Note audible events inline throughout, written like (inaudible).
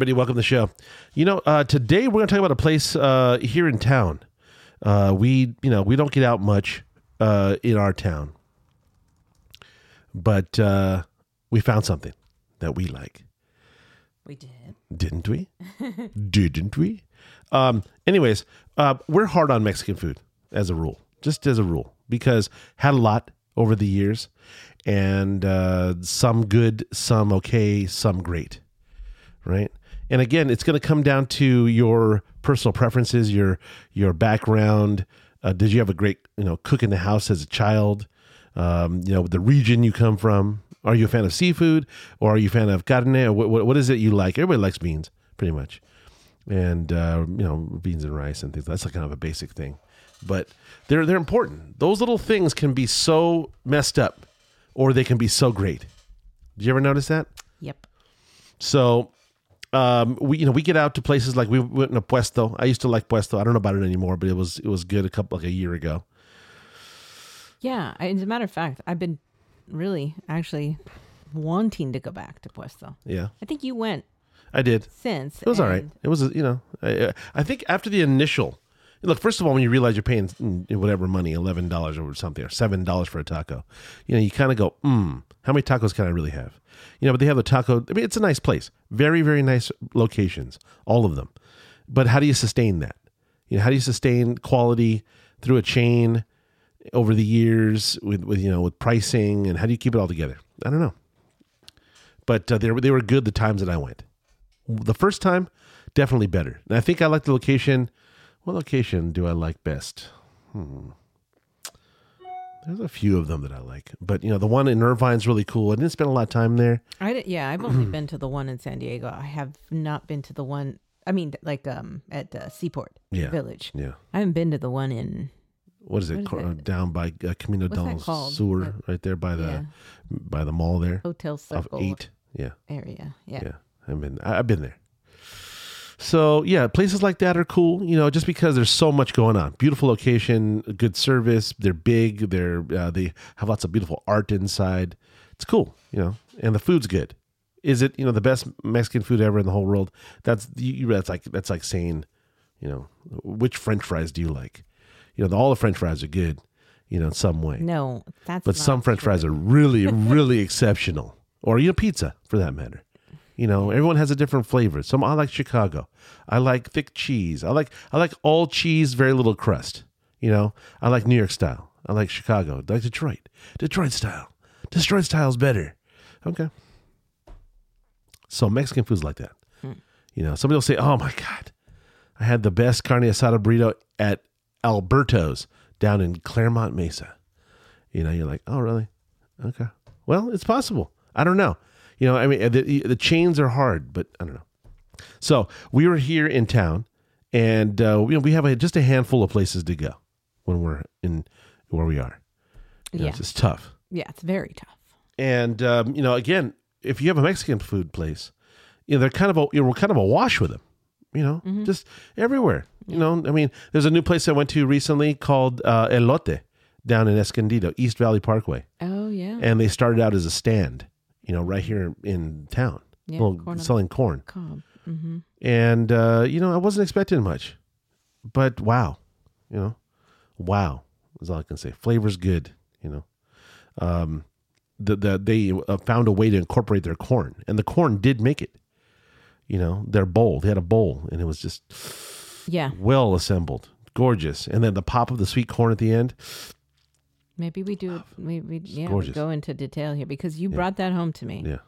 Everybody, welcome to the show. You know, uh, today we're going to talk about a place uh, here in town. Uh, we, you know, we don't get out much uh, in our town, but uh, we found something that we like, We did. didn't we? (laughs) didn't we? Um, anyways, uh, we're hard on Mexican food as a rule, just as a rule, because had a lot over the years, and uh, some good, some okay, some great, right? And again, it's going to come down to your personal preferences, your your background. Uh, did you have a great, you know, cook in the house as a child? Um, you know, the region you come from. Are you a fan of seafood, or are you a fan of carne? Or what, what, what is it you like? Everybody likes beans, pretty much, and uh, you know, beans and rice and things. That's like kind of a basic thing, but they're they're important. Those little things can be so messed up, or they can be so great. Did you ever notice that? Yep. So um, we you know we get out to places like we went to Puesto. I used to like Puesto. I don't know about it anymore, but it was it was good a couple like a year ago. Yeah. I, as a matter of fact, I've been really actually wanting to go back to Puesto. Yeah, I think you went I did. since. It was all right. It was you know I, I think after the initial look first of all when you realize you're paying mm, whatever money eleven dollars or something or seven dollars for a taco, you know you kind of go mm, how many tacos can I really have? You know, but they have the taco. I mean, it's a nice place. Very very nice locations, all of them. But how do you sustain that? You know, how do you sustain quality through a chain over the years with, with you know with pricing and how do you keep it all together? I don't know. But uh, they were they were good the times that I went. The first time, definitely better. And I think I like the location. What location do I like best? Hmm. There's a few of them that I like, but you know the one in Irvine's really cool. I didn't spend a lot of time there. I did, yeah, I've only been to the one in San Diego. I have not been to the one. I mean, like um at uh, Seaport Yeah. Village. Yeah, I haven't been to the one in. what is it? What is Cor- it? Down by uh, Camino del? Sur, That- right there by the Yeah. by the mall there Hotel of Circle eight. Yeah, area. Yeah. yeah. I've been I've been there. So yeah, places like that are cool. You know, just because there's so much going on. Beautiful location, good service. They're big. They're uh, they have lots of beautiful art inside. It's cool. You know, and the food's good. Is it you know the best Mexican food ever in the whole world? That's you, that's like that's like saying, you know, which French fries do you like? You know, all the French fries are good. You know, in some way. No, that's. But some French true. fries are really, (laughs) really exceptional. Or you know, pizza for that matter. You know, everyone has a different flavor. Some I like Chicago. I like thick cheese. I like I like all cheese, very little crust. You know, I like New York style. I like Chicago. I like Detroit. Detroit style. Detroit style's better. Okay. So Mexican food's like that. Hmm. You know, somebody will say, "Oh my god, I had the best carne asada burrito at Alberto's down in Clairemont Mesa." You know, you're like, "Oh, really? Okay. Well, it's possible. I don't know. You know, I mean, the, the chains are hard, but I don't know. So we were here in town, and uh, you know, we have a, just a handful of places to go when we're in where we are. You know, Yeah. it's tough. Yeah, it's very tough. And um, you know, again, if you have a Mexican food place, you know, they're kind of a you know, we're kind of a wash with them. You know, just everywhere. You know, I mean, there's a new place I went to recently called uh, Elote down in Escondido, East Valley Parkway, Oh yeah. and they started out as a stand. You know, right here in town, Yeah, well, corn selling corn. Mm-hmm. And uh, you know, I wasn't expecting much, but wow, you know, wow is all I can say. Flavor's good, you know. Um, the the they uh, found a way to incorporate their corn, and the corn did make it. You know, their bowl. They had a bowl, and it was just Yeah. well assembled, gorgeous. And then the pop of the sweet corn at the end. Maybe we do. We, we yeah. gorgeous. go into detail here because you brought that home to me, Yeah.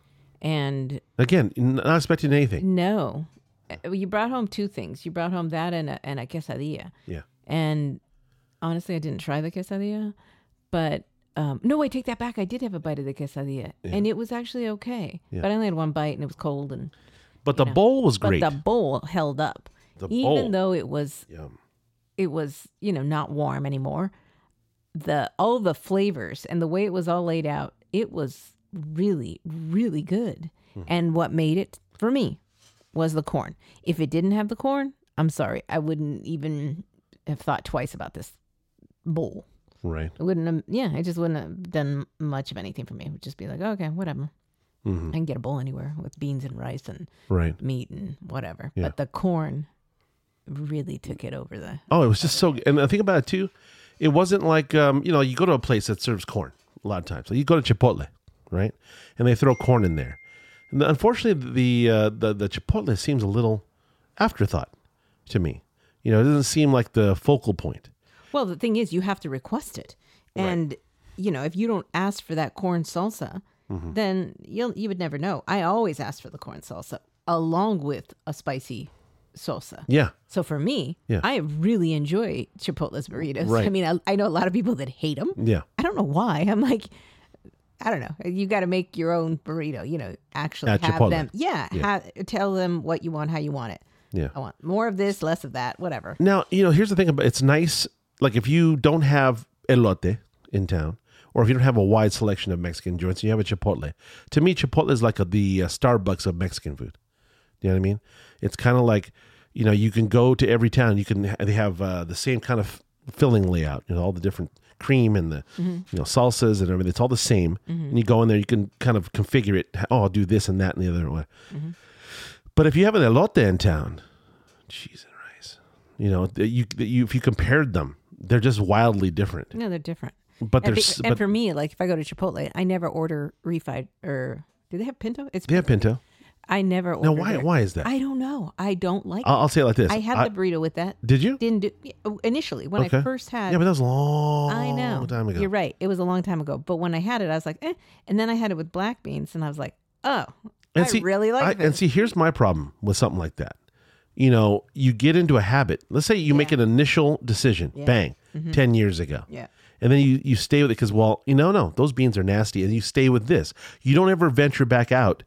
and Again, not expecting anything. no, Uh, you brought home two things. You brought home that and a, and a quesadilla. Yeah. And honestly, I didn't try the quesadilla, but um, no, wait, take that back. I did have a bite of the quesadilla, and it was actually okay. Yeah. But I only had one bite, and it was cold, and But the know, bowl was but great. the bowl held up, The even bowl. though it was Yum. it was you know not warm anymore. The all the flavors and the way it was all laid out, it was really really good. Hmm. And what made it for me was the corn. If it didn't have the corn, I'm sorry, I wouldn't even have thought twice about this bowl. Right. It wouldn't have, yeah, it just wouldn't have done much of anything for me. It would just be like, okay, whatever. Mm-hmm. I can get a bowl anywhere with beans and rice and Right. meat and whatever. Yeah. But the corn really took it over the. Oh, it was just so. And the thing about it too, it wasn't like um, you know you go to a place that serves corn a lot of times. Like you go to Chipotle, right, and they throw corn in there. And the, unfortunately, the uh, the the Chipotle seems a little afterthought to me. You know, it doesn't seem like the focal point. Well, the thing is, you have to request it, and you know, if you don't ask for that corn salsa, Mm-hmm. then you'll you would never know. I always ask for the corn salsa along with a spicy salsa. Yeah, So for me, Yeah. I really enjoy Chipotle's burritos. Right. I mean, I, I know a lot of people that hate them. yeah, I don't know why. (laughs) I'm like, I don't know. You got to make your own burrito. You know, actually At have Chipotle. them. Yeah, Ha- tell them what you want, how you want it. yeah. I want more of this, less of that, whatever. Now, you know, here's the thing about it's nice. Like if you don't have elote in town, or if you don't have a wide selection of Mexican joints, and you have a Chipotle. To me, Chipotle is like a, the uh, Starbucks of Mexican food. You know what I mean? It's kind of like, you know, you can go to every town. You can they have uh, the same kind of filling layout. You know, all the different cream and the mm-hmm. you know salsas and everything. It's all the same. Mm-hmm. And you go in there, you can kind of configure it. Oh, I'll do this and that and the other way. Mm-hmm. But if you have an elote in town, cheese and rice, you know, you, you if you compared them, they're just wildly different. No, they're different. But And, they're be- s- and but for me, like if I go to Chipotle, I never order refried or do they have pinto? It's they have pinto. I never order. Now, why there. why is that? I don't know. I don't like. I'll, I'll say it like this. I had I- the burrito with that. did you? Didn't do yeah, initially when Okay. I first had. Yeah, but that was a long I know. time ago. You're right. It was a long time ago. But when I had it, I was like, eh. And then I had it with black beans, and I was like, oh, And I see, really like I- this. And see, here's my problem with something like that. You know, you get into a habit. Let's say you make an initial decision, bang, ten years ago. Mm-hmm. yeah. And then you, you stay with it because, well, you know, no, those beans are nasty. And you stay with this. You don't ever venture back out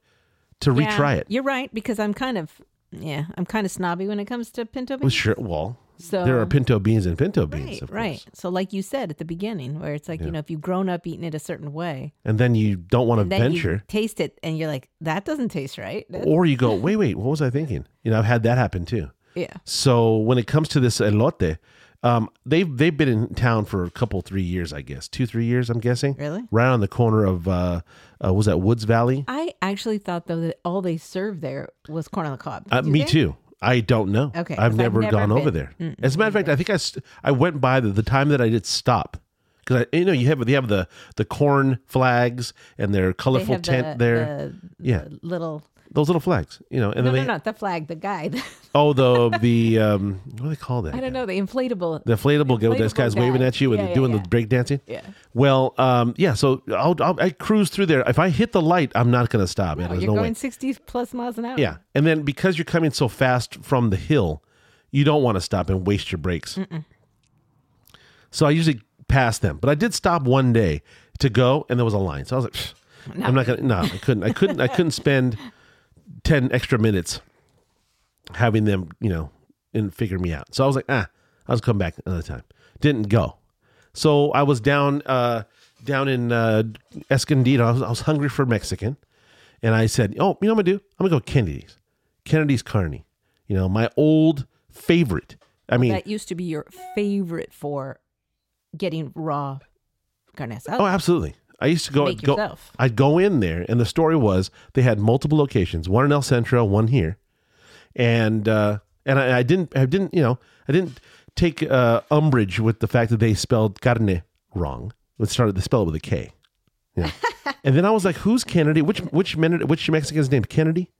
to Yeah, retry it. You're right because I'm kind of, yeah, I'm kind of snobby when it comes to pinto Well, beans. sure. Well, So there are pinto beans and pinto beans, right, right. So like you said at the beginning, where it's like you know if you've grown up eating it a certain way, And then you don't want to then you venture. taste it and you're like, that doesn't taste right. That- (laughs) Or you go, wait, wait, what was I thinking? You know, I've had that happen too. yeah. So when it comes to this elote, um, they've they've been in town for a couple, three years, I guess, two, three years, I'm guessing. Really? Right on the corner of uh, uh was that Woods Valley? I actually thought though that all they served there was corn on the cob. Uh, me too. I don't know. Okay, I've never, never gone over been. there. As a matter of fact, I think I st- I went by the, the time that I did stop because you know you have they have the the corn flags and their colorful tent the, there. the- Yeah. the little. Those little flags, you know, and No, then no, they not the flag. The guy. (laughs) oh the the um what do they call that? I don't know. The inflatable. The inflatable guy this guy's waving at you and Yeah, yeah, doing yeah. the break dancing. Yeah. Well, um, yeah. So I'll, I'll I cruise through there. If I hit the light, I'm not going to stop. No, There's you're no going way. 60 plus miles an hour. Yeah, and then because you're coming so fast from the hill, you don't want to stop and waste your brakes. So I usually pass them, but I did stop one day to go, and there was a line. So I was like, "Pfft, I'm not gonna. No, I couldn't. I couldn't. I couldn't (laughs) spend ten extra minutes having them, you know, and figure me out. So I was like, ah, I'll come back another time. Didn't go. So I was down, uh, down in uh, Escondido. I was, I was hungry for Mexican, and I said, oh, you know what I'm gonna do? I'm gonna go Kennedy's, Kennedy's Carney. You know, my old favorite. I mean, That used to be your favorite for getting raw carne asada. Oh, absolutely. I used to go, Make go yourself. I'd go in there, and the story was they had multiple locations, one in El Centro, one here, and uh, and I, I didn't, I didn't, you know, I didn't take uh, umbrage with the fact that they spelled carne wrong. It started they spell it with a K. Yeah. (laughs) and then I was like, "Who's Kennedy? Which which minute? Which Mexican's named Kennedy?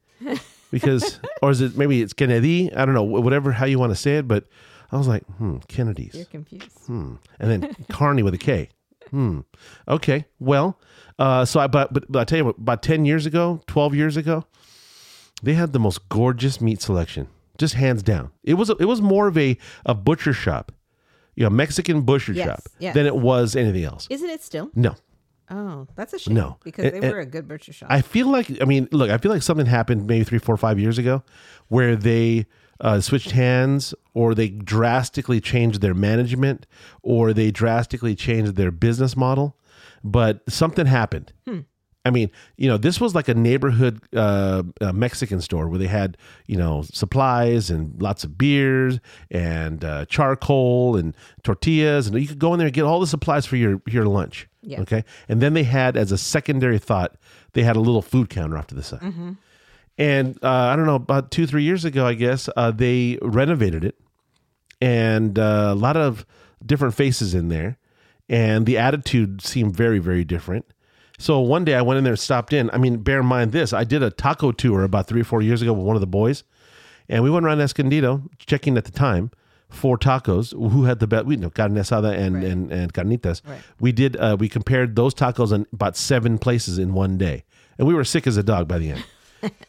Because, or is it maybe it's Kennedy? I don't know, whatever how you want to say it. But I was like, hmm, Kennedy's. You're confused. Hmm. And then Carney with a K. Hmm. Okay. Well, uh, so I but, but but I tell you what, about ten years ago, twelve years ago, they had the most gorgeous meat selection, just hands down. It was a, it was more of a a butcher shop, you know, Mexican butcher Yes, shop yes. than it was anything else. Isn't it still? No. Oh, that's a shame. No. Because they and- were a good butcher shop. I feel like I mean, look, I feel like something happened maybe three, four, five years ago, where they uh, switched hands, or they drastically changed their management, or they drastically changed their business model. But something happened. I mean, you know, this was like a neighborhood uh, uh, Mexican store where they had, you know, supplies and lots of beers and uh, charcoal and tortillas, and you could go in there and get all the supplies for your your lunch. Yeah. Okay. And then they had, as a secondary thought, they had a little food counter off to the side. Mm-hmm. And uh, I don't know, about two, three years ago, I guess, uh, they renovated it and uh, a lot of different faces in there. And the attitude seemed very, very different. So one day I went in there and stopped in. I mean, bear in mind this I did a taco tour about three or four years ago with one of the boys. And we went around Escondido checking at the time for tacos. Who had the best? We you know carne asada and Right. and, and carnitas. Right. We did. Uh, we compared those tacos in about seven places in one day, and we were sick as a dog by the end.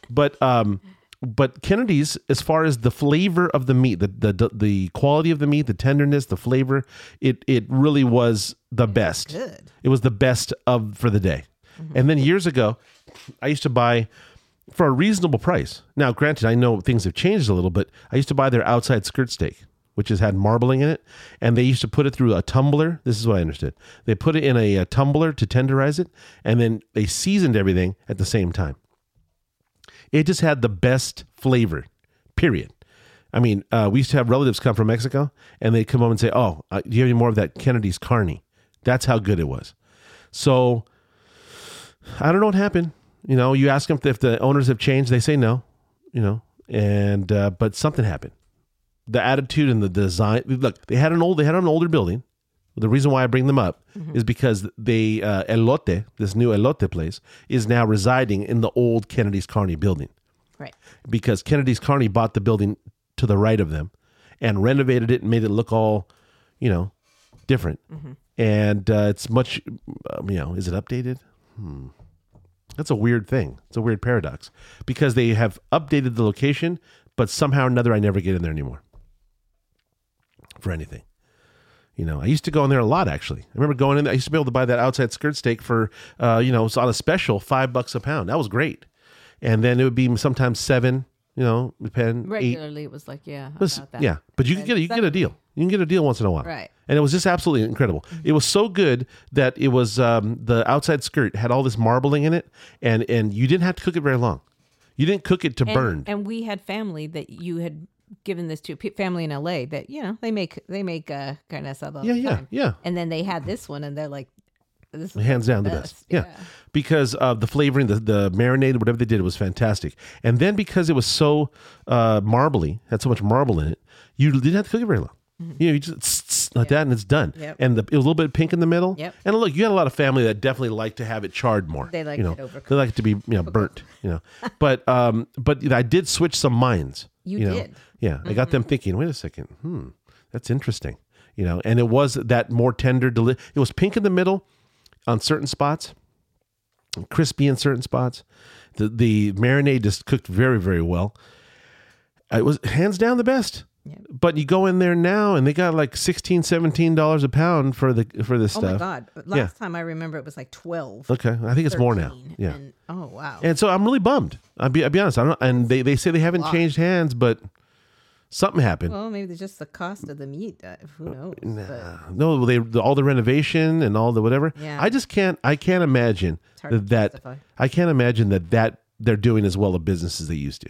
But um, but Kennedy's, as far as the flavor of the meat, the the the quality of the meat, the tenderness, the flavor, it it really was the best. Good. It was the best of for the day. And then years ago, I used to buy for a reasonable price. Now, granted, I know things have changed a little, but I used to buy their outside skirt steak, which has had marbling in it, and they used to put it through a tumbler. This is what I understood. They put it in a, a tumbler to tenderize it, and then they seasoned everything at the same time. It just had the best flavor, period. I mean, uh, we used to have relatives come from Mexico, and they'd come home and say, "Oh, uh, do you have any more of that Kennedy's carne?" That's how good it was. So I don't know what happened. You know, you ask them if the owners have changed, they say no. You know, and uh, but something happened. The attitude and the design. Look, they had an old, they had an older building. The reason why I bring them up is because they uh, Elote, this new Elote place, is now residing in the old Kennedy's Carney building Right. because Kennedy's Carney bought the building to the right of them and renovated it and made it look all, you know, different. And uh, it's much, um, you know, is it updated? Hmm. That's a weird thing. It's a weird paradox because they have updated the location, but somehow or another, I never get in there anymore for anything. You know, I used to go in there a lot. Actually, I remember going in. there. I used to be able to buy that outside skirt steak for, uh, you know, it's on a special five bucks a pound. That was great. And then it would be sometimes seven. You know, depend eight. Regularly, it was like, yeah, was- about that. yeah, but you can get a, you can get a deal. You can get a deal once in a while, Right. And it was just absolutely incredible. It was so good that it was um, the outside skirt had all this marbling in it, and and you didn't have to cook it very long. You didn't cook it to And, burn. And we had family that you had given this to pe- family in LA that you know they make they make uh, carne asada. all Yeah, the yeah, time. yeah. And then they had this one, and they're like, "This is hands down the best. Yeah. Because of the flavoring, the, the marinade, whatever they did it was fantastic. And then because it was so uh, marbly, had so much marble in it, you didn't have to cook it very long. You know, you just tss, tss, like that and it's done. Mm-hmm. Yep. And the, it was a little bit pink in the middle. Yep. And look, you had a lot of family that definitely like to have it charred more. They like you know, it overcooked. They like it to be you know burnt. You know, (laughs) but um, but I did switch some minds. You know? did. Yeah, I got them thinking. Wait a second. Hmm, that's interesting. You know, and it was that more tender. Deli- it was pink in the middle on certain spots, crispy in certain spots. The the marinade just cooked very very well. It was hands down the best. Yeah. But you go in there now and they got like 16 17 dollars a pound for the for this Oh stuff. Oh my god! Last time I remember it was like twelve. Okay, I think it's more now. Yeah. And, oh wow. And so I'm really bummed. I'll be, I'll be honest. I don't, and they, they say they haven't changed hands, but something happened. well, maybe it's just the cost of the meat. Uh, who knows? But no, they the, all the renovation and all the whatever. Yeah. I just can't. I can't imagine that, that. I can't imagine that that they're doing as well a business as they used to.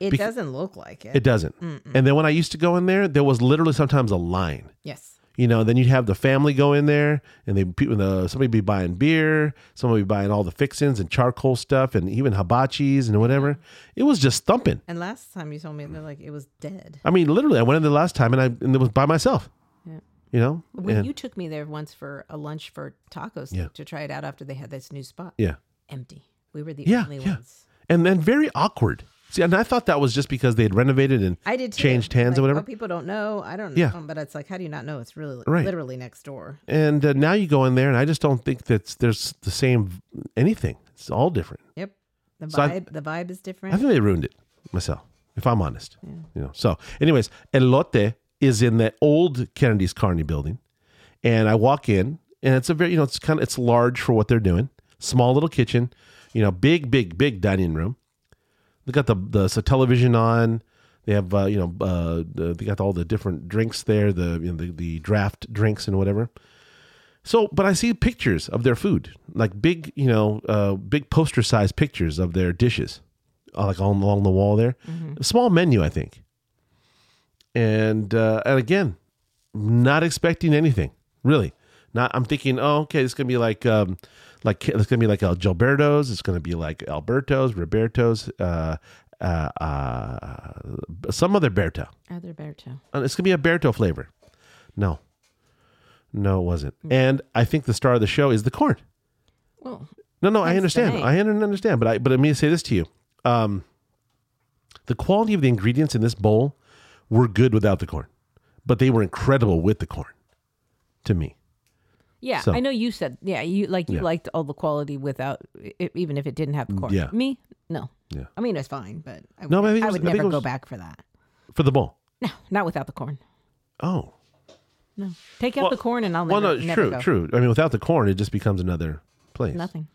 it bec- doesn't look like it. It doesn't. And then when I used to go in there, there was literally sometimes a line. yes. You know, then you'd have the family go in there, and they people the somebody be buying beer, somebody be buying all the fixings and charcoal stuff, and even hibachis and whatever. It was just thumping. And last time you told me they're like it was dead. I mean, literally, I went in there last time, and I and it was by myself. Yeah. You know, When And- you took me there once for a lunch for tacos Yeah. to try it out after they had this new spot. yeah, Empty. We were the Yeah, only yeah. ones. and then very awkward. See, and I thought that was just because they had renovated and I did too. changed hands Like, or whatever. Oh, people don't know. I don't Yeah. know. But it's like, how do you not know? It's really Right. literally next door. And uh, now you go in there, and I just don't think that there's the same anything. It's all different. Yep. The So I- vibe. the vibe is different. I think they ruined it myself, if I'm honest. You know. So, anyways, Elote is in the old Kennedy's Carney building, and I walk in, and it's a very, you know, it's kind of it's large for what they're doing. Small little kitchen, you know, big, big, big dining room. They got the the so television on. They have uh, you know uh, the, they got all the different drinks there, the you know, the the draft drinks and whatever. So, but I see pictures of their food, like big, you know, uh, big poster sized pictures of their dishes, uh, like all along the wall there. A small menu, I think. And uh, and again, not expecting anything really, Not I'm thinking, oh, okay, it's gonna be like um, like it's gonna be like El Gilberto's. It's gonna be like Alberto's, Roberto's, uh, uh, uh, some other Berto. Other Berto. Uh, It's gonna be a Berto flavor. No, no, it wasn't. And I think the star of the show is the corn. Well, No, no, I understand. I understand, but I but let me say this to you: um, the quality of the ingredients in this bowl were good without the corn, but they were incredible with the corn. To me, yeah, So- I know you said yeah, you like you Yeah. liked all the quality without i even if it didn't have the corn. Yeah. Me, no. Yeah. I mean, it's fine, but I would, No, I it was- would I think never go back for that. for the bowl. No, not without the corn. Oh, No, take out Well- the corn and I'll never go. well, never, no, never true, go. true. I mean, without the corn, it just becomes another place. Nothing.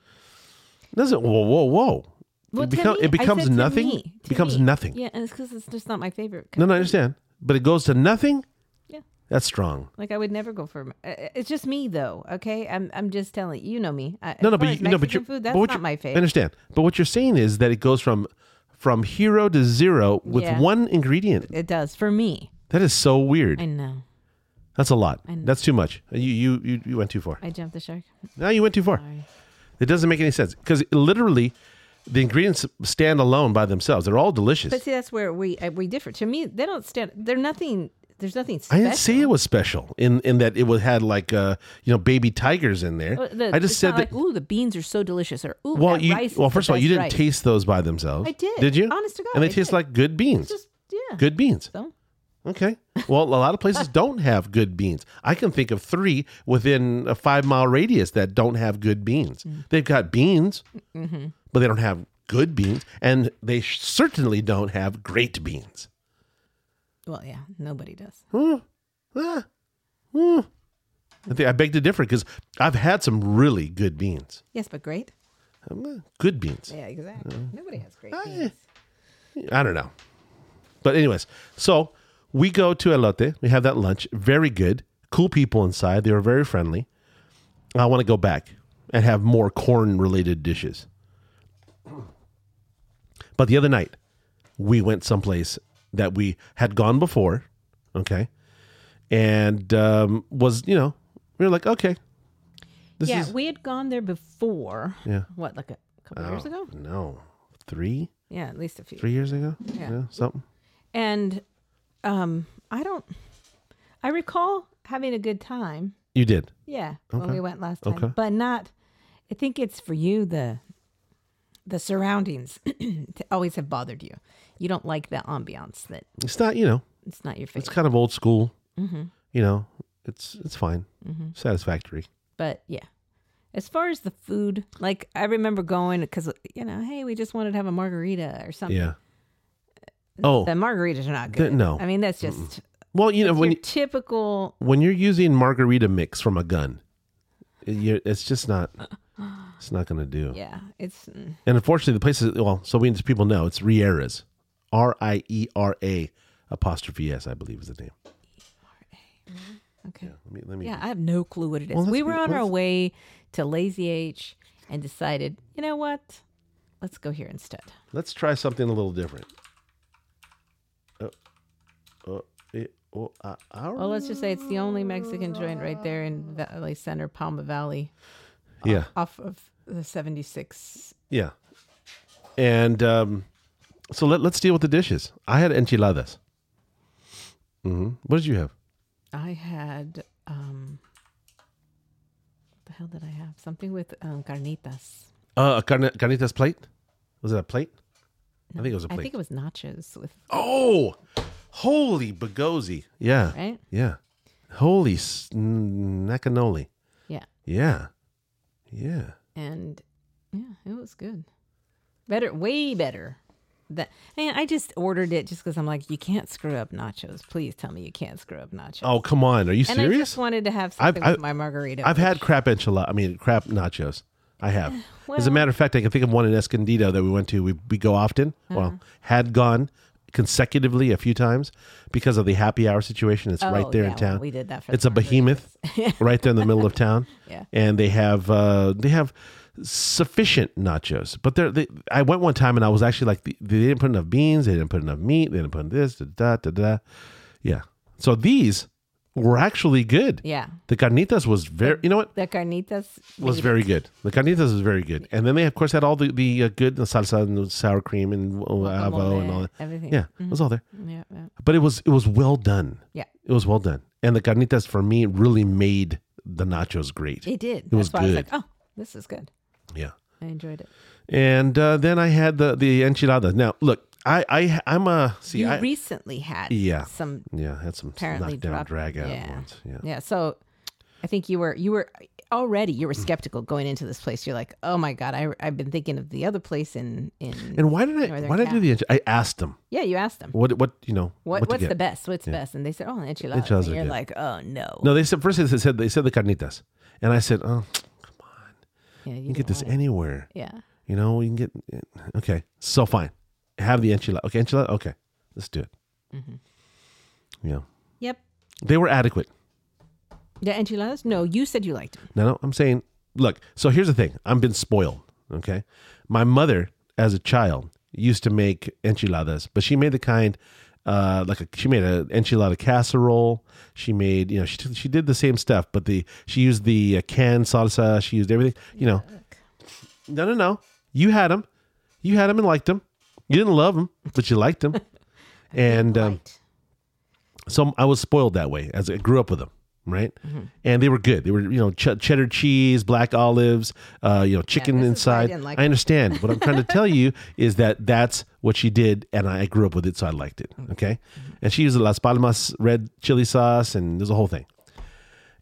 Doesn't whoa, whoa, whoa. Well, it, become- me- it I becomes said to nothing. me, It to becomes me. nothing. Yeah, and it's because it's just not my favorite. No, no, I understand, but it goes to nothing. That's strong. Like I would never go for. uh, It's just me though. Okay, I'm I'm just telling you. You know me. I, No, no, but you, as no, but Mexican you food. That's but not my I understand, but what you're saying is that it goes from from hero to zero with Yeah. one ingredient. It does for me. That is so weird. I know. That's a lot. That's too much. You you you, you went too far. I jumped the shark. Now you went too far. Sorry. It doesn't make any sense because literally, the ingredients stand alone by themselves. They're all delicious. But see, that's where we uh, we differ. To me, they don't stand. They're nothing. There's nothing Special. I didn't say it was special in in that it was had like uh you know baby tigers in there. Uh, the- I just said that. like, ooh, the beans are so delicious, or ooh, well, you rice well first of all, you didn't rice. taste those by themselves. I did. Did you? Honest to God, and they I taste did. like good beans. Just yeah. Good beans. So Okay. Well, a lot of places (laughs) don't have good beans. I can think of three within a five mile radius that don't have good beans. Mm. They've got beans, Mm-hmm. but they don't have good beans, and they certainly don't have great beans. Well, yeah, nobody does. Huh. Hmm. I think I beg to differ because I've had some really good beans. Yes, but great. Um, uh, Good beans. Yeah, exactly. Nobody has great I- beans. I don't know. But anyways, so we go to Elote. We have that lunch. Very good. Cool people inside. They were very friendly. I want to go back and have more corn related dishes. But the other night, we went someplace that we had gone before. Okay. And um, was, you know, we were like, okay. This yeah, is. we had gone there before. Yeah. What, like a couple years Oh, ago? No. Three? Yeah, at least a few. Three years ago? Yeah. something. And um, I don't. I recall having a good time. You did. Yeah, when we went last time, Okay. but not. I think it's for you the the surroundings (clears throat) always have bothered you. You don't like the ambiance. That It's not, you know, it's not your favorite. it's kind of old school. hmm You know, it's it's fine, hmm satisfactory. But yeah, as far as the food, like I remember going because you know, hey, we just wanted to have a margarita or something. Yeah. Oh The margaritas are not good. no. I mean that's just well, you know when you, typical. when you're using margarita mix from a gun, it's just not. It's not going to do. Yeah, it's mm, And unfortunately, the places. Well, so we just people know it's Rieras, R I E R A apostrophe S, I believe is the name. okay. Let me let me. Yeah, I have no clue what it is. Well, we were be- on our way to Lazy H and decided, you know what? Let's go here instead. Let's try something a little different. Uh, uh, eh, oh, uh, uh, Well, let's just say it's the only Mexican joint right there in Valley Center, Pauma Valley, yeah, off of the 76. yeah. And um, so let, let's deal with the dishes. I had enchiladas. hmm What did you have? I had, um, what the hell did I have? Something with um, carnitas. Uh, a carne, carnitas plate? Was it a plate? I think it was a plate. I think it was nachos with, oh, holy bagozi. Yeah. right? Yeah. Holy snacanoli. Yeah. Yeah. Yeah. and yeah, it was good. Better, way better. That and I just ordered it just because I'm like, you can't screw up nachos. Please tell me you can't screw up nachos. Oh, come on. Are you serious? and I just wanted to have I've- something I've- with my margarita. I've which- had crap enchilada. I mean, crap nachos. I have. (sighs) As a matter of fact, I can think of one in Escondido that we went to. We, we go often. Uh-huh. Well, had gone consecutively a few times because of the happy hour situation. It's Oh, right there yeah, in well, town. we did that for it's a behemoth (laughs) right there in the middle of town. Yeah. And they have uh, they have sufficient nachos. But they're, they, I went one time and I was actually like, they didn't put enough beans. They didn't put enough meat. They didn't put this, da, da, da, da. Yeah. So these were actually good. Yeah. The carnitas was very, you know what? The carnitas Was very good. The carnitas was very good. And then they, of course, had all the, the uh, good the salsa and the sour cream and avo and all that. Everything. Yeah, it was all there. Yeah. Yeah. But it was it was well done. Yeah. It was well done. And the carnitas for me really made the nachos great. It did. It was That's why I was good. like, oh, this is good. Yeah. I enjoyed it. And uh, then I had the the enchiladas. Now, look, I I I'm a see you I recently had Yeah. some yeah, had some apparently knockdown dropped- drag out yeah. ones. Yeah. Yeah. So I think you were you were already you were skeptical going into this place. You're like, oh my god, I I've been thinking of the other place in in. And why did I Northern why did I do the I asked them yeah, you asked them what what you know what, to what's the best? What's best? And they said, oh, enchiladas. Enchiladas and you're good. like, oh no. No, they said first they said they said the carnitas, and I said, oh, yeah, you you can get this it. anywhere. Yeah. You know, you can get okay. So fine, have the enchilada. Okay, enchilada. Okay, let's do it. Mm-hmm. Yeah, Yep. they were adequate. The enchiladas? No, you said you liked them. No, no, I'm saying, look. So here's the thing. I've been spoiled. Okay, my mother, as a child, used to make enchiladas, but she made the kind. Uh, like a, she made an enchilada casserole. She made, you know, she she did the same stuff, but the she used the uh, canned salsa. She used everything, you know. No, no, no. You had them. You had them and liked them. You didn't love them, but you liked them. (laughs) and um, so I was spoiled that way as I grew up with them, right? Mm-hmm. And they were good. They were, you know, ch- cheddar cheese, black olives, uh, you know, chicken is why I inside. like I understand. what I'm trying to tell you (laughs) is that that's what she did, and I grew up with it, so I liked it. Okay, Mm-hmm. and she used the Las Palmas red chili sauce, and there's a whole thing.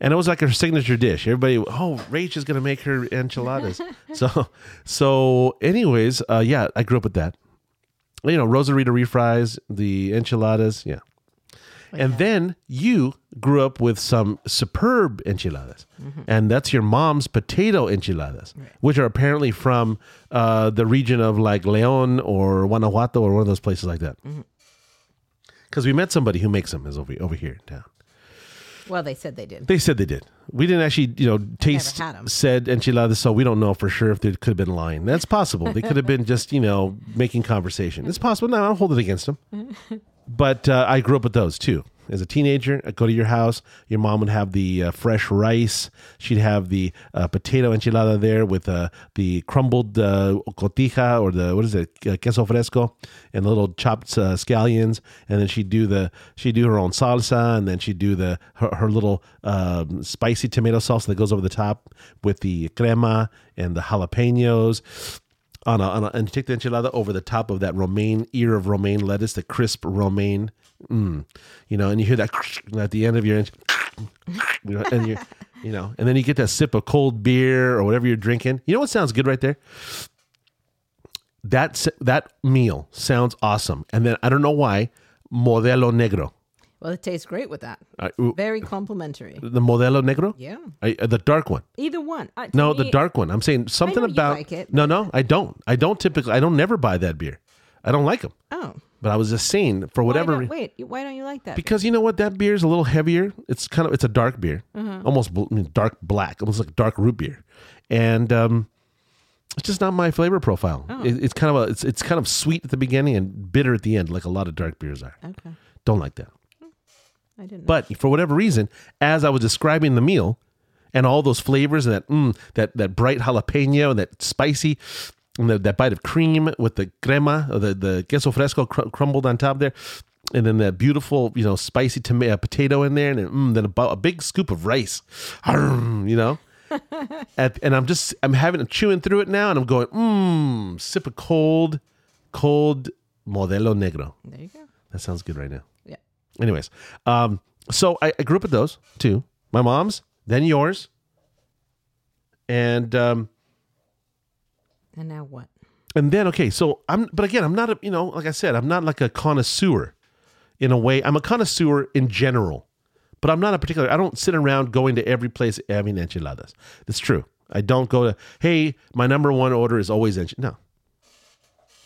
And it was like her signature dish. Everybody, oh, Rach is gonna make her enchiladas. (laughs) so, so, anyways, uh, yeah, I grew up with that. You know, Rosarita refries, the enchiladas, yeah. And then you grew up with some superb enchiladas, and that's your mom's potato enchiladas, which are apparently from uh, the region of like Leon or Guanajuato or one of those places like that. Because we met somebody who makes them is over over here in town. Well, they said they did. They said they did. We didn't actually, you know, taste said enchiladas, so we don't know for sure if they could have been lying. That's possible. They could have been (laughs) just, you know, making conversation. It's possible. No, I don't hold it against them. (laughs) But uh, I grew up with those too. As a teenager, I'd go to your house. Your mom would have the uh, fresh rice. She'd have the uh, potato enchilada there with uh, the crumbled uh, cotija or the what is it, uh, queso fresco, and the little chopped scallions. And then she'd do the she'd do her own salsa, and then she'd do the her, her little um, spicy tomato sauce that goes over the top with the crema and the jalapenos on a, on a and you take the enchilada over the top of that romaine ear of romaine lettuce, the crisp romaine, mm, you know, and you hear that (laughs) at the end of your, (laughs) you know, and you, you know, and then you get that sip of cold beer or whatever you're drinking. You know what sounds good right there? That that meal sounds awesome, and then I don't know why, modelo negro, Well, it tastes great with that. uh, ooh, Very complimentary. the modelo negro, Yeah. uh, the dark one. Either one. Uh, to No, me- the dark one. I'm saying something know you about. like it, no, no, I don't. I don't typically. I don't never buy that beer. I don't like them. Oh. But I was just saying for Why whatever. don't- re- wait, why don't you like that? because you know what, that beer is a little heavier. It's kind of it's a dark beer, Mm-hmm. almost bl- I mean, dark black, almost like dark root beer, and um, it's just not my flavor profile. Oh. It, it's kind of a it's it's kind of sweet at the beginning and bitter at the end, like a lot of dark beers are. okay. Don't like that. I didn't know. But for whatever reason, as I was describing the meal and all those flavors and that mm, that that bright jalapeno and that spicy and the, that bite of cream with the crema or the the queso fresco cr- crumbled on top there, and then that beautiful you know spicy tomato potato in there, and then, mm, then a, a big scoop of rice, you know. (laughs) At, and I'm just I'm having I'm chewing through it now, and I'm going mmm, sip of cold, cold modelo negro. There you go. That sounds good right now. Anyways, um, so I, I grew up with those too. My mom's, then yours, and um, And now what? and then okay. So I'm, but again, I'm not a, you know, like I said, I'm not like a connoisseur in a way. I'm a connoisseur in general, but I'm not a particular. I don't sit around going to every place having enchiladas. That's true. I don't go to. Hey, my number one order is always enchilada. No,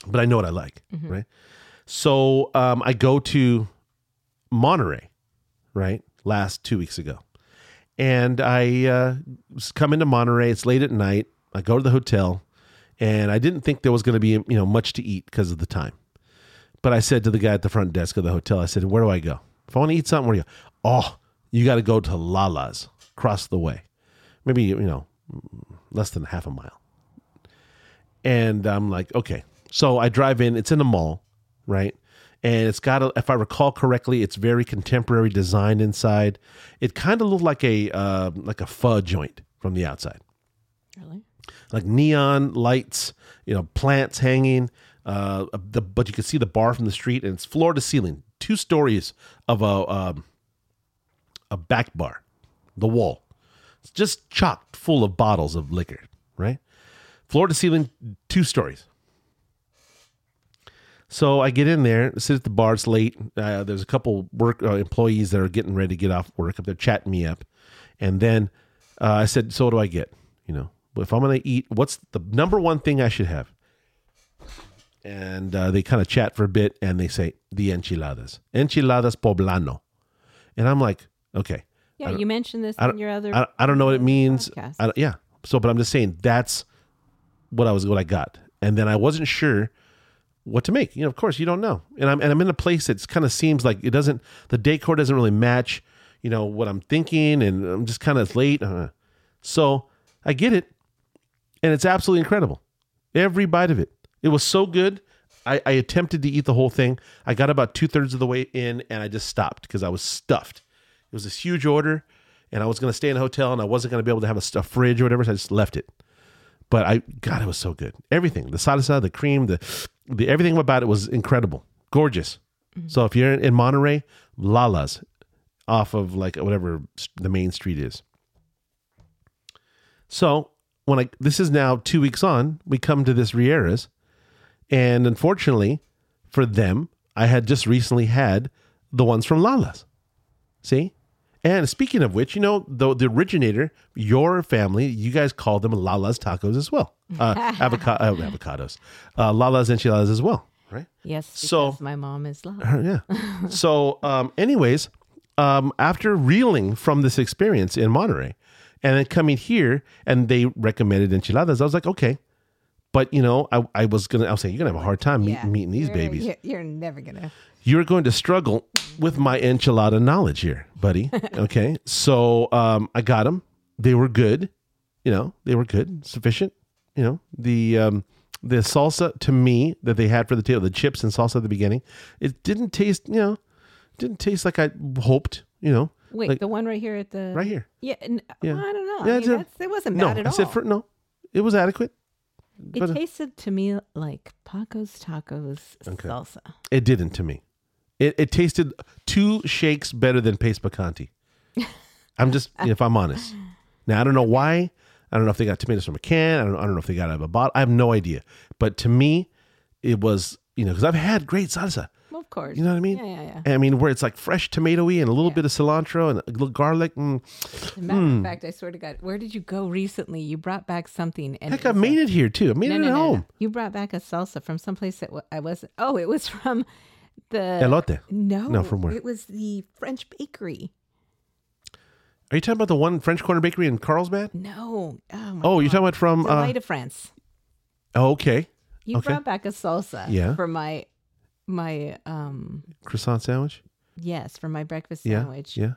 but I know what I like, right? So um, I go to Monterey, right? Last two weeks ago, and I uh, come into Monterey. It's late at night. I go to the hotel, and I didn't think there was going to be you know much to eat because of the time. But I said to the guy at the front desk of the hotel, I said, "Where do I go? If I want to eat something, where do you go? Oh, you got to go to Lala's across the way, maybe you know less than half a mile. And I'm like, okay. So I drive in. It's in a mall, right? And it's got, a, if I recall correctly, it's very contemporary design inside. It kind of looked like a uh, like a pho joint from the outside Really? like neon lights, you know, plants hanging. Uh, the, but you can see the bar from the street, and it's floor to ceiling, two stories of a um, a back bar, the wall. It's just chocked full of bottles of liquor, right? Floor to ceiling, two stories. So I get in there, sit at the bar. It's late. Uh, there's a couple work uh, employees that are getting ready to get off work. They're chatting me up, and then uh, I said, "So what do I get? You know, if I'm going to eat, what's the number one thing I should have?" And uh, they kind of chat for a bit, and they say the enchiladas, enchiladas poblano, and I'm like, okay, Yeah, you mentioned this I in don't, your other. I, I don't know what it means. I yeah. So, but I'm just saying that's what I was what I got, and then I wasn't sure what to make. You know, of course, you don't know, and I'm and I'm in a place that kind of seems like it doesn't. The decor doesn't really match. You know what I'm thinking, and I'm just kind of late. Uh, so I get it, and it's absolutely incredible. Every bite of it, it was so good. I, I attempted to eat the whole thing. I got about two thirds of the way in, and I just stopped because I was stuffed. It was this huge order, and I was going to stay in a hotel, and I wasn't going to be able to have a, a fridge or whatever, so I just left it. But I, God, it was so good. Everything, the salsa, the cream, the, the everything about it was incredible, gorgeous. Mm-hmm. So if you're in Monterey, Lala's, off of like whatever the main street is. So when I this is now two weeks on, we come to this Riera's, and unfortunately for them, I had just recently had the ones from Lala's. See? And speaking of which, you know, the, the originator, your family, you guys call them Lala's tacos as well. Uh, (laughs) avocado, uh, avocados. Uh, Lala's enchiladas as well, right? yes, so- my mom is. Uh, (laughs) yeah. so, um, anyways, um, after reeling from this experience in Monterey and then coming here and they recommended enchiladas, I was like, okay. But, you know, I, I was going to, I was saying, you're going to have a hard time meet, Yeah. meeting these You're- babies. You're, you're never gonna. You're going to struggle with my enchilada knowledge here, buddy. (laughs) Okay. so um, I got them. They were good. You know, they were good, sufficient. You know, the um, the salsa to me that they had for the table, the chips and salsa at the beginning, it didn't taste, you know, didn't taste like I hoped, you know. Wait, Like- the one right here at the Right here. Yeah, n- Yeah. well, I don't know. Yeah, I mean, that's, it wasn't No, bad at I all. said for no. It was adequate. it but- tasted to me like Paco's Tacos Okay. salsa. It didn't to me. It, it tasted two shakes better than Pace Picante. (laughs) I'm just, if I'm honest. Now, I don't know why. I don't know if they got tomatoes from a can. I don't, I don't know if they got out of a bottle. I have no idea. But to me, it was, you know, because I've had great salsa. Well, of course. You know what I mean? Yeah, yeah, yeah. I mean, where it's like fresh tomatoey and a little Yeah. bit of cilantro and a little garlic. Mm. Matter of fact, I swear to God, where did you go recently? You brought back something. And Heck, I was a- made it here too. I made No, it no, at no, home. You brought back a salsa from someplace that I wasn't. Oh, it was from the. Elote. No, No, from where? It was the French bakery. Are you talking about the one French Corner Bakery in Carlsbad? No. Oh, Oh, you're talking about from. Uh, Delight of France. oh, okay. You okay. brought back a salsa. Yeah. For my, my um Croissant sandwich? yes for my breakfast Yeah. sandwich. Yeah.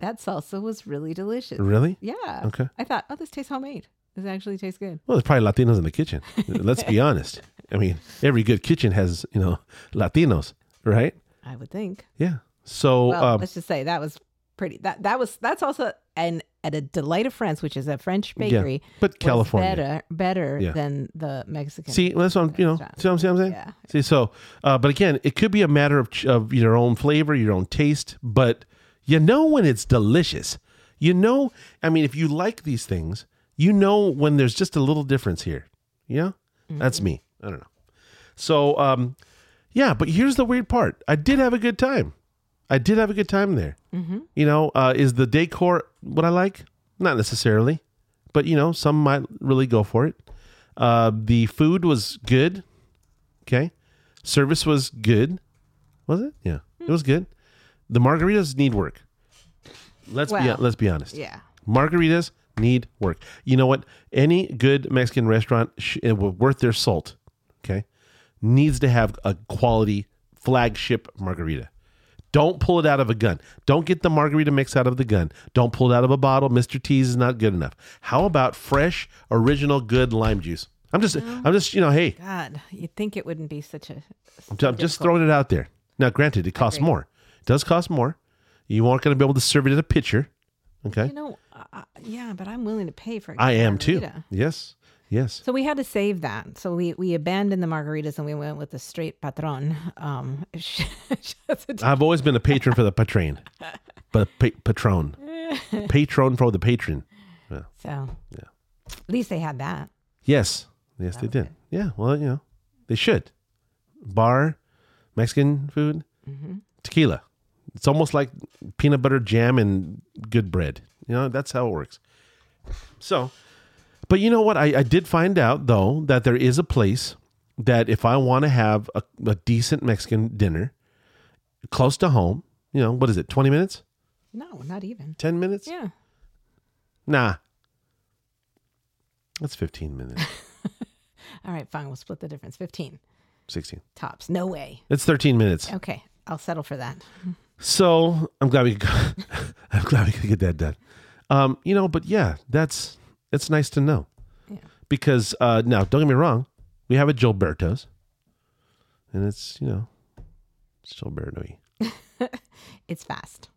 That salsa was really delicious. Really? Yeah. Okay. I thought, oh, this tastes homemade. This actually tastes good. Well, there's probably Latinos in the kitchen. (laughs) Let's be honest. I mean, every good kitchen has, you know, Latinos, right? I would think. Yeah. So, Well, um, let's just say that was pretty. That that was that's also an at a Delight of France, which is a French bakery. but California. better better Yeah. than the Mexican. see, that's what I'm, you know, see what I'm saying? I'm saying? Yeah. See, so, uh, but again, it could be a matter of, of your own flavor, your own taste, but you know when it's delicious. You know, I mean, if you like these things, you know when there's just a little difference here. Yeah, that's Mm-hmm. me. I don't know. So, um, yeah, but here's the weird part. I did have a good time. I did have a good time there. Mm-hmm. You know, uh, is the decor what I like? Not necessarily, but you know, some might really go for it. Uh, the food was good. Okay, service was good. Was it? Yeah, it was good. The margaritas need work. Let's be let's be honest. Yeah. Margaritas need work. You know what? Any good Mexican restaurant sh- eh, worth their salt, okay, needs to have a quality flagship margarita. Don't pull it out of a gun. Don't get the margarita mix out of the gun. Don't pull it out of a bottle. Mr. T's is not good enough. How about fresh, original, good lime juice? I'm just, I'm just, you know, hey, God, you'd think it wouldn't be such a. I'm I'm just throwing it out there. Now, granted, it costs more. It does cost more. You aren't going to be able to serve it in a pitcher. Okay. You know, uh, yeah, but I'm willing to pay for. a I good am too. Yes. Yes. So we had to save that. So we we abandoned the margaritas and we went with the straight patron. Um, (laughs) I've always been a patron for the patron, but pa- patron, (laughs) patron for the patron. so Yeah. at least they had that. Yes. Yes, they did. Yeah. Well, you know, they should. Bar, Mexican food, tequila. It's almost like peanut butter jam and good bread. You know, that's how it works. So, but you know what? I, I did find out, though, that there is a place that if I want to have a, a decent Mexican dinner close to home, you know, what is it, 20 minutes? No, not even. 10 minutes? Yeah. Nah. That's 15 minutes, (laughs) All right, fine. We'll split the difference. Fifteen 16. tops. No way. It's 13 minutes. Okay, I'll settle for that. So I'm glad we could, (laughs) I'm glad we could get that done. Um, you know, but yeah, that's it's nice to know. Yeah. Because uh now don't get me wrong, we have a Gilberto's. And it's, you know, it's Gilberto. (laughs) It's fast.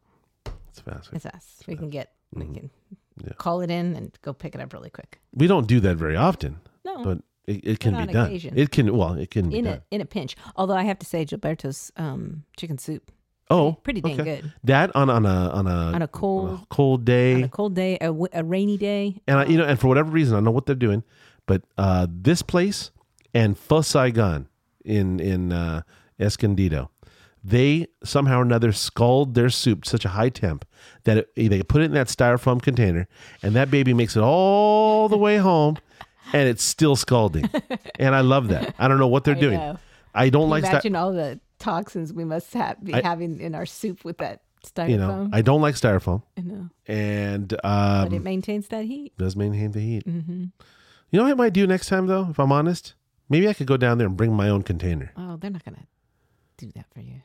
It's fast. It's fast. We can get. We can Mm-hmm. Yeah. call it in and go pick it up really quick. We don't do that very often, No, but it, it can be done. occasion. It can well, it can be in done. a in a pinch. Although I have to say, Gilberto's um, chicken soup oh, pretty dang okay. good That on on a on a on a cold cold day. on a cold day, a, w- a rainy day. and I, you know, and for whatever reason, I don't know what they're doing, but uh, this place and Pho Saigon in in uh, Escondido, they somehow or another scald their soup to such a high temp that it, they put it in that styrofoam container, and that baby makes it all the way home, and it's still scalding, (laughs) and I love that. I don't know what they're I doing. know. I don't Can like that. imagine all the toxins we must have, be I- having in our soup with that styrofoam. You know, I don't like styrofoam, I know. and But um, it maintains that heat. does maintain the heat. hmm You know what I might do next time, though, if I'm honest? Maybe I could go down there and bring my own container. Oh, they're not going to do that for you.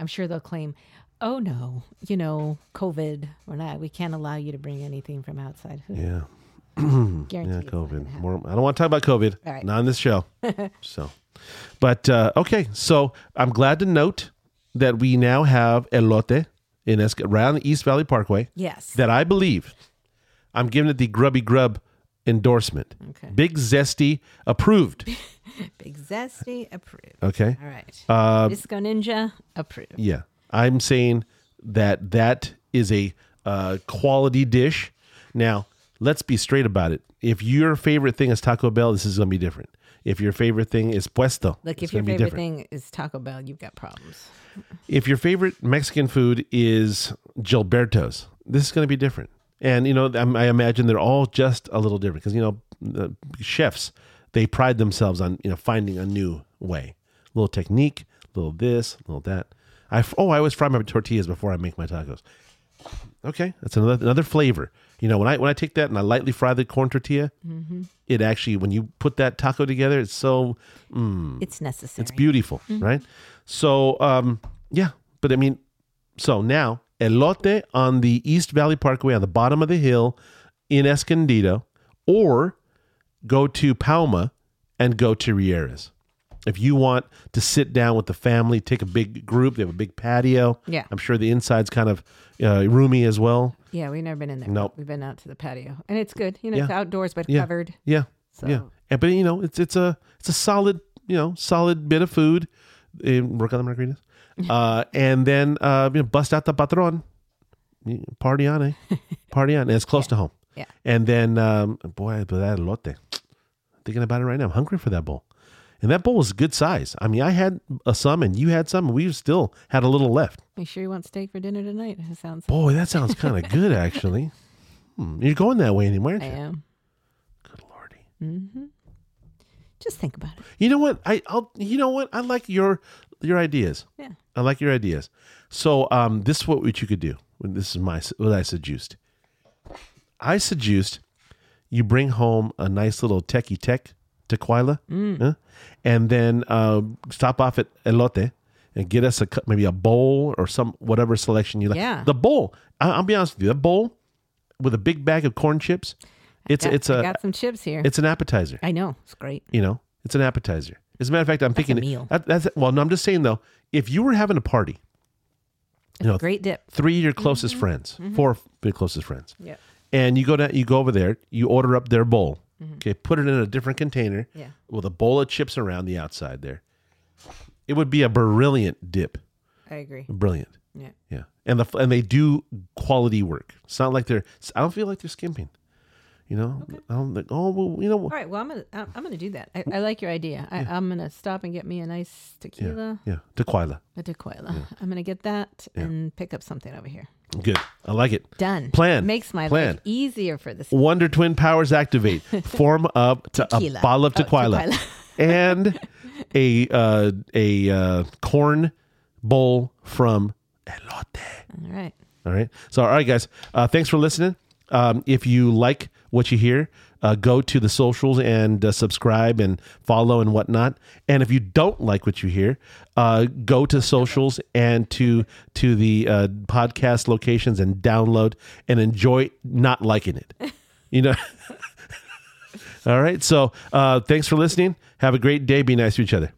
I'm sure they'll claim, "Oh no, you know, COVID. We're not. We can't allow you to bring anything from outside." Yeah. (clears throat) Yeah, gonna COVID. More, I don't want to talk about COVID. All right. Not on this show. (laughs) so, but uh, okay. So I'm glad to note that we now have elote in Esc- around the East Valley Parkway. Yes. That I believe I'm giving it the grubby grub endorsement. Okay. Big zesty approved. (laughs) Big zesty approved. Okay. All right. Uh, Disco Ninja approved. Yeah, I'm saying that that is a uh, quality dish. Now, let's be straight about it. If your favorite thing is Taco Bell, this is going to be different. If your favorite thing is puesto, like if your favorite thing is Taco Bell, you've got problems. If your favorite Mexican food is Gilberto's, this is going to be different. And you know, I'm- imagine they're all just a little different because you know, the chefs they pride themselves on you know finding a new way, little technique, little this, little that. I oh, I always fry my tortillas before I make my tacos. Okay, that's another another flavor. You know, when I when I take that and I lightly fry the corn tortilla, mm-hmm. it actually when you put that taco together, it's so mm, It's necessary. it's beautiful, mm-hmm. right? So, um, yeah, but I mean, so now elote on the East Valley Parkway on the bottom of the hill in Escondido, or go to Pauma and go to Rieras. If you want to sit down with the family, take a big group, they have a big patio. Yeah. I'm sure the inside's kind of uh, roomy as well. Yeah, we've never been in there. Nope. We've been out to the patio, and it's good. You know, Yeah. it's outdoors but Yeah. covered. Yeah, So yeah. And, but you know, it's it's a it's a solid you know solid bit of food. Eh, work on the margaritas, (laughs) uh, and then uh, you know, bust out the patron, party on, eh? (laughs) Party on. And it's close to home. Yeah. And then, um, boy, but that elote. Thinking about it right now, I'm hungry for that bowl. And that bowl was good size. I mean, I had a some, and you had some, and we still had a little left. You sure you want steak for dinner tonight? It sounds. Boy, that sounds kind of (laughs) good, actually. Hmm, you're going that way anymore, aren't I you? am. Good lordy. Mm-hmm. Just think about it. You know what? I, I'll. You know what? I like your your ideas. Yeah. I like your ideas. So, um, this is what what you could do. This is my what I suggest. I suggest you bring home a nice little techie tech tequila, mm. huh? and then uh, stop off at Elote, and get us a maybe a bowl or some whatever selection you like. Yeah. The bowl. I, I'll be honest with you. The bowl with a big bag of corn chips. It's Got- it's I a got some chips here. it's an appetizer. I know it's great. You know, it's an appetizer. As a matter of fact, I'm thinking meal. That, that's well. No, I'm just saying though. If you were having a party, you know, great dip. three of your closest mm-hmm. friends, mm-hmm. four of your closest friends, Yeah. and you go down, you go over there, you order up their bowl. Mm-hmm. Okay, put it in a different container Yeah. with a bowl of chips around the outside there. It would be a brilliant dip. I agree. Brilliant. Yeah. Yeah, and the and they do quality work. It's not like they're. I don't feel like they're skimping. You know, I don't think. Oh well, you know. All right. Well, I'm gonna I'm I'm gonna do that. I, I like your idea. I, I'm gonna stop and get me a nice tequila, Yeah, tequila. a tequila. I'm gonna get that and pick up something over here. Good. I like it. Done. Plan. makes my Plan. life easier for this. Wonder Twin powers activate. (laughs) Form up to a bottle of Oh, tequila, tequila. (laughs) and a uh, a uh, corn bowl from Elote. All right. All right. So, all right, guys. Uh, thanks for listening. Um, if you like what you hear, uh, go to the socials and uh, subscribe and follow and whatnot. And if you don't like what you hear, uh, go to socials and to to the uh, podcast locations and download and enjoy not liking it. You know. (laughs) all right. So, uh, thanks for listening. Have a great day. Be nice to each other.